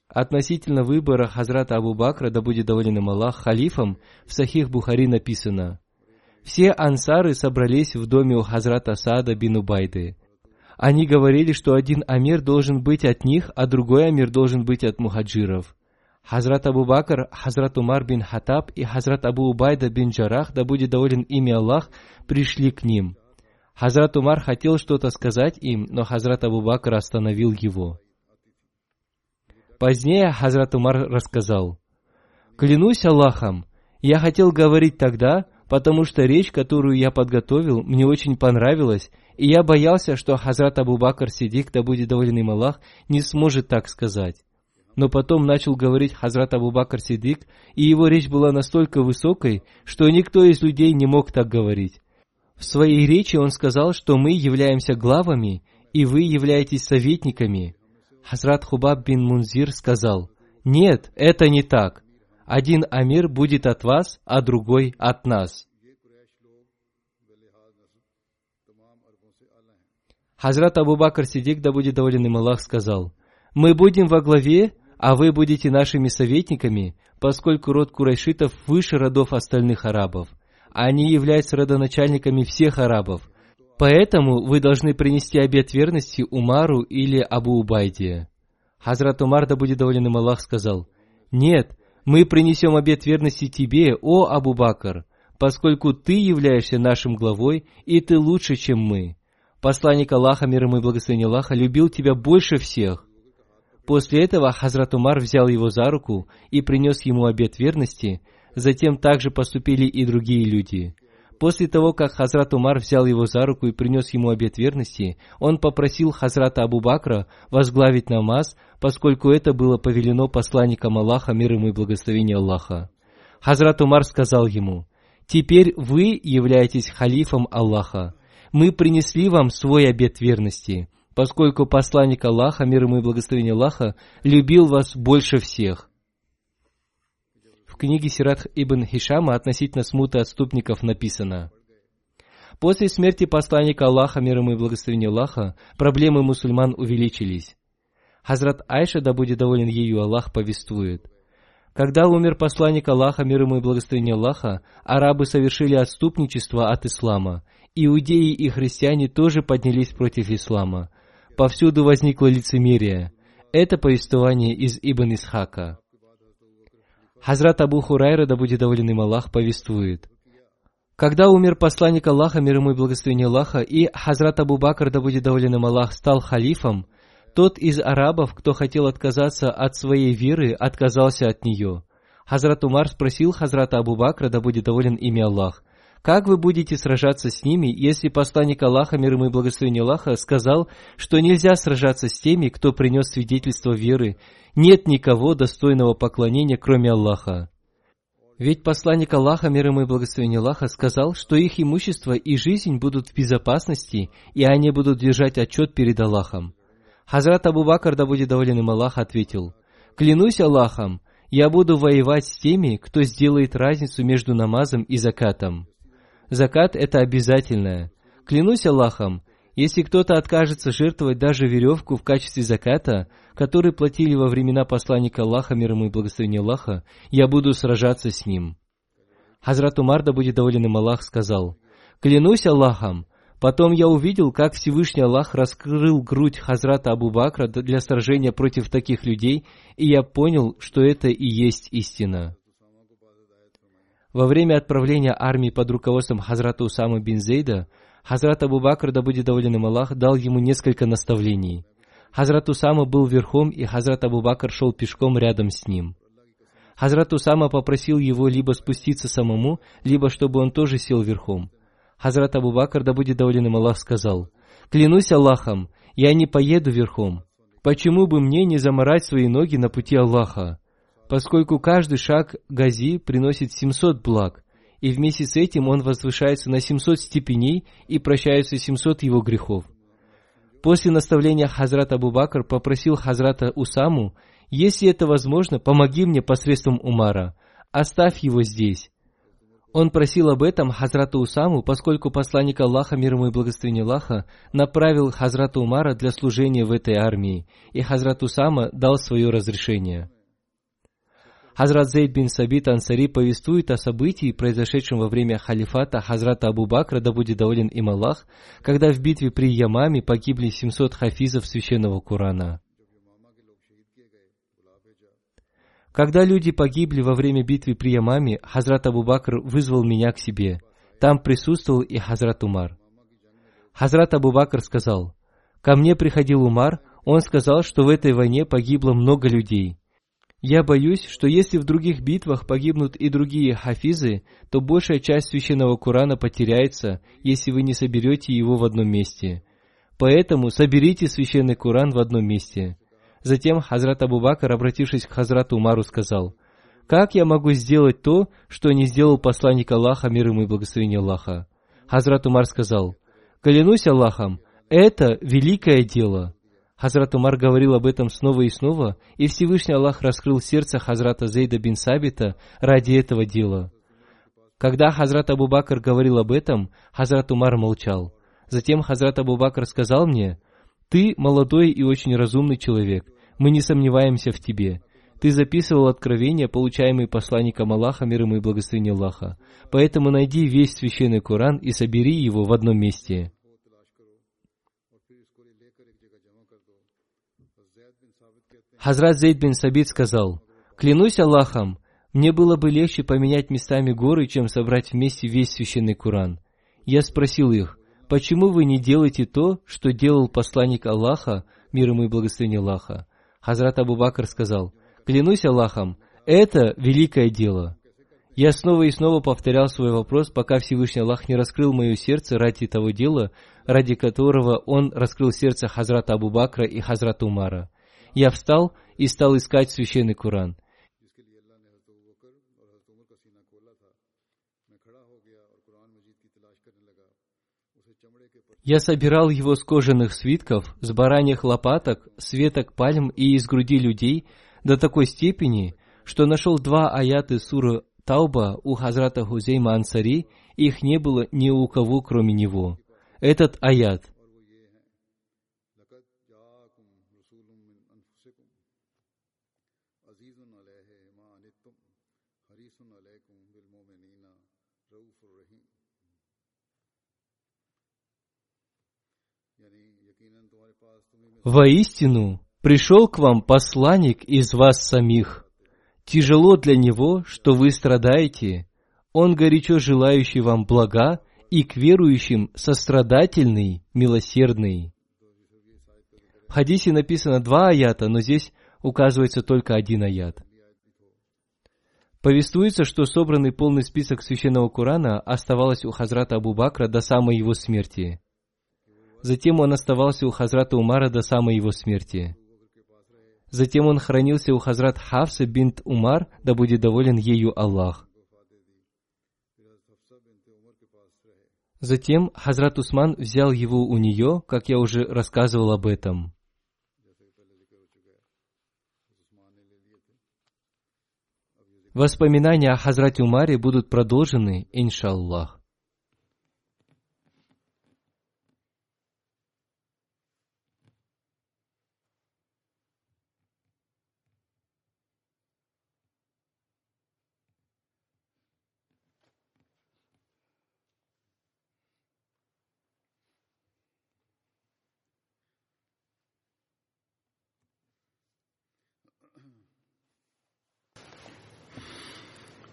Относительно выбора Хазрата Абу Бакра, да будет доволен им Аллах, халифом, в Сахих Бухари написано, «Все ансары собрались в доме у Хазрата Сада бин Убайды. Они говорили, что один амир должен быть от них, а другой амир должен быть от мухаджиров. Хазрат Абу Бакр, Хазрат Умар бин Хатаб и Хазрат Абу Убайда бин Джарах, да будет доволен ими Аллах, пришли к ним. Хазрат Умар хотел что-то сказать им, но Хазрат Абу Бакр остановил его. Позднее Хазрат Умар рассказал, «Клянусь Аллахом, я хотел говорить тогда, потому что речь, которую я подготовил, мне очень понравилась, и я боялся, что Хазрат Абу Бакр Сидик, да будет доволен им Аллах, не сможет так сказать. Но потом начал говорить Хазрат Абу Бакр Сидик, и его речь была настолько высокой, что никто из людей не мог так говорить. В своей речи он сказал, что мы являемся главами, и вы являетесь советниками. Хазрат Хубаб бин Мунзир сказал, «Нет, это не так. Один амир будет от вас, а другой от нас». Хазрат Абу Бакр Сидик, да будет доволен им Аллах, сказал, «Мы будем во главе, а вы будете нашими советниками, поскольку род курайшитов выше родов остальных арабов. Они являются родоначальниками всех арабов. Поэтому вы должны принести обет верности Умару или Абу Убайде». Хазрат Умар, да будет доволен им Аллах, сказал, «Нет, Мы принесем обет верности тебе, о Абу Бакр, поскольку ты являешься нашим главой, и ты лучше, чем мы. Посланник Аллаха, мир ему и благословение Аллаха, любил тебя больше всех. После этого Хазрат Умар взял его за руку и принес ему обет верности, затем также поступили и другие люди. После того, как Хазрат Умар взял его за руку и принес ему обет верности, он попросил Хазрата Абу Бакра возглавить намаз, поскольку это было повелено посланником Аллаха, мир ему и благословение Аллаха. Хазрат Умар сказал ему, «Теперь вы являетесь халифом Аллаха. Мы принесли вам свой обет верности поскольку посланник Аллаха, мир ему и благословение Аллаха, любил вас больше всех. В книге Сират ибн Хишама относительно смуты отступников написано, После смерти посланника Аллаха, мир ему и благословение Аллаха, проблемы мусульман увеличились. Хазрат Айша, да будет доволен ею Аллах, повествует. Когда умер посланник Аллаха, мир ему и благословение Аллаха, арабы совершили отступничество от ислама. Иудеи и христиане тоже поднялись против ислама повсюду возникло лицемерие. Это повествование из Ибн Исхака. Хазрат Абу Хурайра, да будет доволен им Аллах, повествует. Когда умер посланник Аллаха, мир ему и благословение Аллаха, и Хазрат Абу Бакр, да будет доволен им Аллах, стал халифом, тот из арабов, кто хотел отказаться от своей веры, отказался от нее. Хазрат Умар спросил Хазрата Абу Бакра, да будет доволен ими Аллах, как вы будете сражаться с ними, если посланник Аллаха, мир ему и благословение Аллаха, сказал, что нельзя сражаться с теми, кто принес свидетельство веры? Нет никого достойного поклонения, кроме Аллаха. Ведь посланник Аллаха, мир ему и благословение Аллаха, сказал, что их имущество и жизнь будут в безопасности, и они будут держать отчет перед Аллахом. Хазрат Абу Бакр, да будет доволен им Аллах, ответил, «Клянусь Аллахом, я буду воевать с теми, кто сделает разницу между намазом и закатом». Закат – это обязательное. Клянусь Аллахом, если кто-то откажется жертвовать даже веревку в качестве заката, который платили во времена посланника Аллаха, мир ему и благословения Аллаха, я буду сражаться с ним. Хазрат Умар, да будет доволен им Аллах, сказал, «Клянусь Аллахом, потом я увидел, как Всевышний Аллах раскрыл грудь Хазрата Абу Бакра для сражения против таких людей, и я понял, что это и есть истина». Во время отправления армии под руководством Хазрата Усама бин Зейда, Хазрат Абу Бакр, да будет доволен им Аллах, дал ему несколько наставлений. Хазрат Усама был верхом, и Хазрат Абу Бакр шел пешком рядом с ним. Хазрат Усама попросил его либо спуститься самому, либо чтобы он тоже сел верхом. Хазрат Абу Бакр, да будет доволен им Аллах, сказал, «Клянусь Аллахом, я не поеду верхом. Почему бы мне не заморать свои ноги на пути Аллаха? Поскольку каждый шаг Гази приносит 700 благ, и вместе с этим он возвышается на 700 степеней и прощаются 700 его грехов. После наставления Хазрат Абу Бакр попросил Хазрата Усаму, если это возможно, помоги мне посредством Умара, оставь его здесь. Он просил об этом Хазрата Усаму, поскольку посланник Аллаха, мир ему и благословение Аллаха, направил Хазрата Умара для служения в этой армии, и Хазрат Усама дал свое разрешение. Хазрат Зейд бин Сабит Ансари повествует о событии, произошедшем во время халифата Хазрата Абу Бакра, да будет доволен им Аллах, когда в битве при Ямаме погибли 700 хафизов священного Корана. Когда люди погибли во время битвы при Ямаме, Хазрат Абу Бакр вызвал меня к себе. Там присутствовал и Хазрат Умар. Хазрат Абу Бакр сказал, «Ко мне приходил Умар, он сказал, что в этой войне погибло много людей. Я боюсь, что если в других битвах погибнут и другие хафизы, то большая часть священного Корана потеряется, если вы не соберете его в одном месте. Поэтому соберите священный Коран в одном месте. Затем Хазрат Абу Бакр, обратившись к Хазрату Умару, сказал, «Как я могу сделать то, что не сделал посланник Аллаха, мир ему и благословение Аллаха?» Хазрат Умар сказал, «Клянусь Аллахом, это великое дело». Хазрат Умар говорил об этом снова и снова, и Всевышний Аллах раскрыл сердце Хазрата Зейда бин Сабита ради этого дела. Когда Хазрат Абу Бакр говорил об этом, Хазрат Умар молчал. Затем Хазрат Абу Бакр сказал мне, «Ты молодой и очень разумный человек, мы не сомневаемся в тебе. Ты записывал откровения, получаемые посланником Аллаха, мир ему и благословение Аллаха. Поэтому найди весь священный Коран и собери его в одном месте». Хазрат Зейд бин Сабит сказал, «Клянусь Аллахом, Мне было бы легче поменять местами горы, чем собрать вместе весь священный Куран. Я спросил их, почему вы не делаете то, что делал посланник Аллаха, мир ему и благословение Аллаха? Хазрат Абу Бакр сказал, клянусь Аллахом, это великое дело. Я снова и снова повторял свой вопрос, пока Всевышний Аллах не раскрыл мое сердце ради того дела, ради которого Он раскрыл сердце Хазрата Абу Бакра и Хазрата Умара. Я встал и стал искать священный Куран. Я собирал его с кожаных свитков, с бараньих лопаток, с веток пальм и из груди людей до такой степени, что нашел два аяты суры Тауба у Хазрата Хузейма Ансари, их не было ни у кого, кроме него. Этот аят – Воистину, пришел к вам посланник из вас самих. Тяжело для него, что вы страдаете. Он горячо желающий вам блага и к верующим сострадательный, милосердный. В хадисе написано два аята, но здесь указывается только один аят. Повествуется, что собранный полный список священного Корана оставалось у Хазрата Абу Бакра до самой его смерти. Затем он оставался у Хазрата Умара до самой его смерти. Затем он хранился у Хазрат Хавса бинт Умар, да будет доволен ею Аллах. Затем Хазрат Усман взял его у нее, как я уже рассказывал об этом. Воспоминания о Хазрате Умаре будут продолжены, иншаллах.